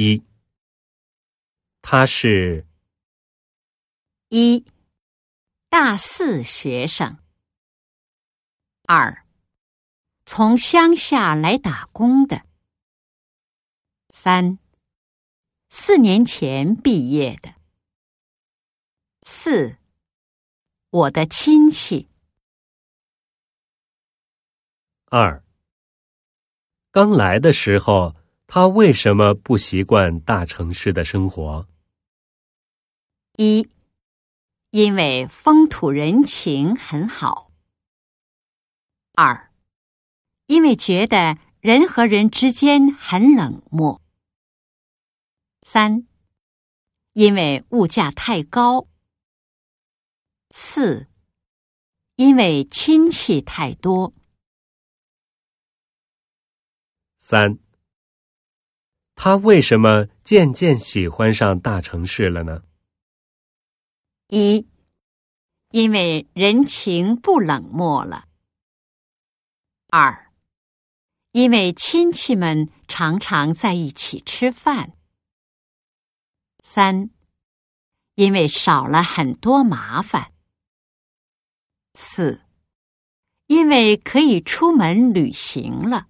一，他是一大四学生。二从乡下来打工的。三四年前毕业的。四我的亲戚。二，刚来的时候，他为什么不习惯大城市的生活？一，因为风土人情很好。二，因为觉得人和人之间很冷漠。三，因为物价太高。四，因为亲戚太多。三，他为什么渐渐喜欢上大城市了呢？一，因为人情不冷漠了。二，因为亲戚们常常在一起吃饭。三，因为少了很多麻烦。四，因为可以出门旅行了。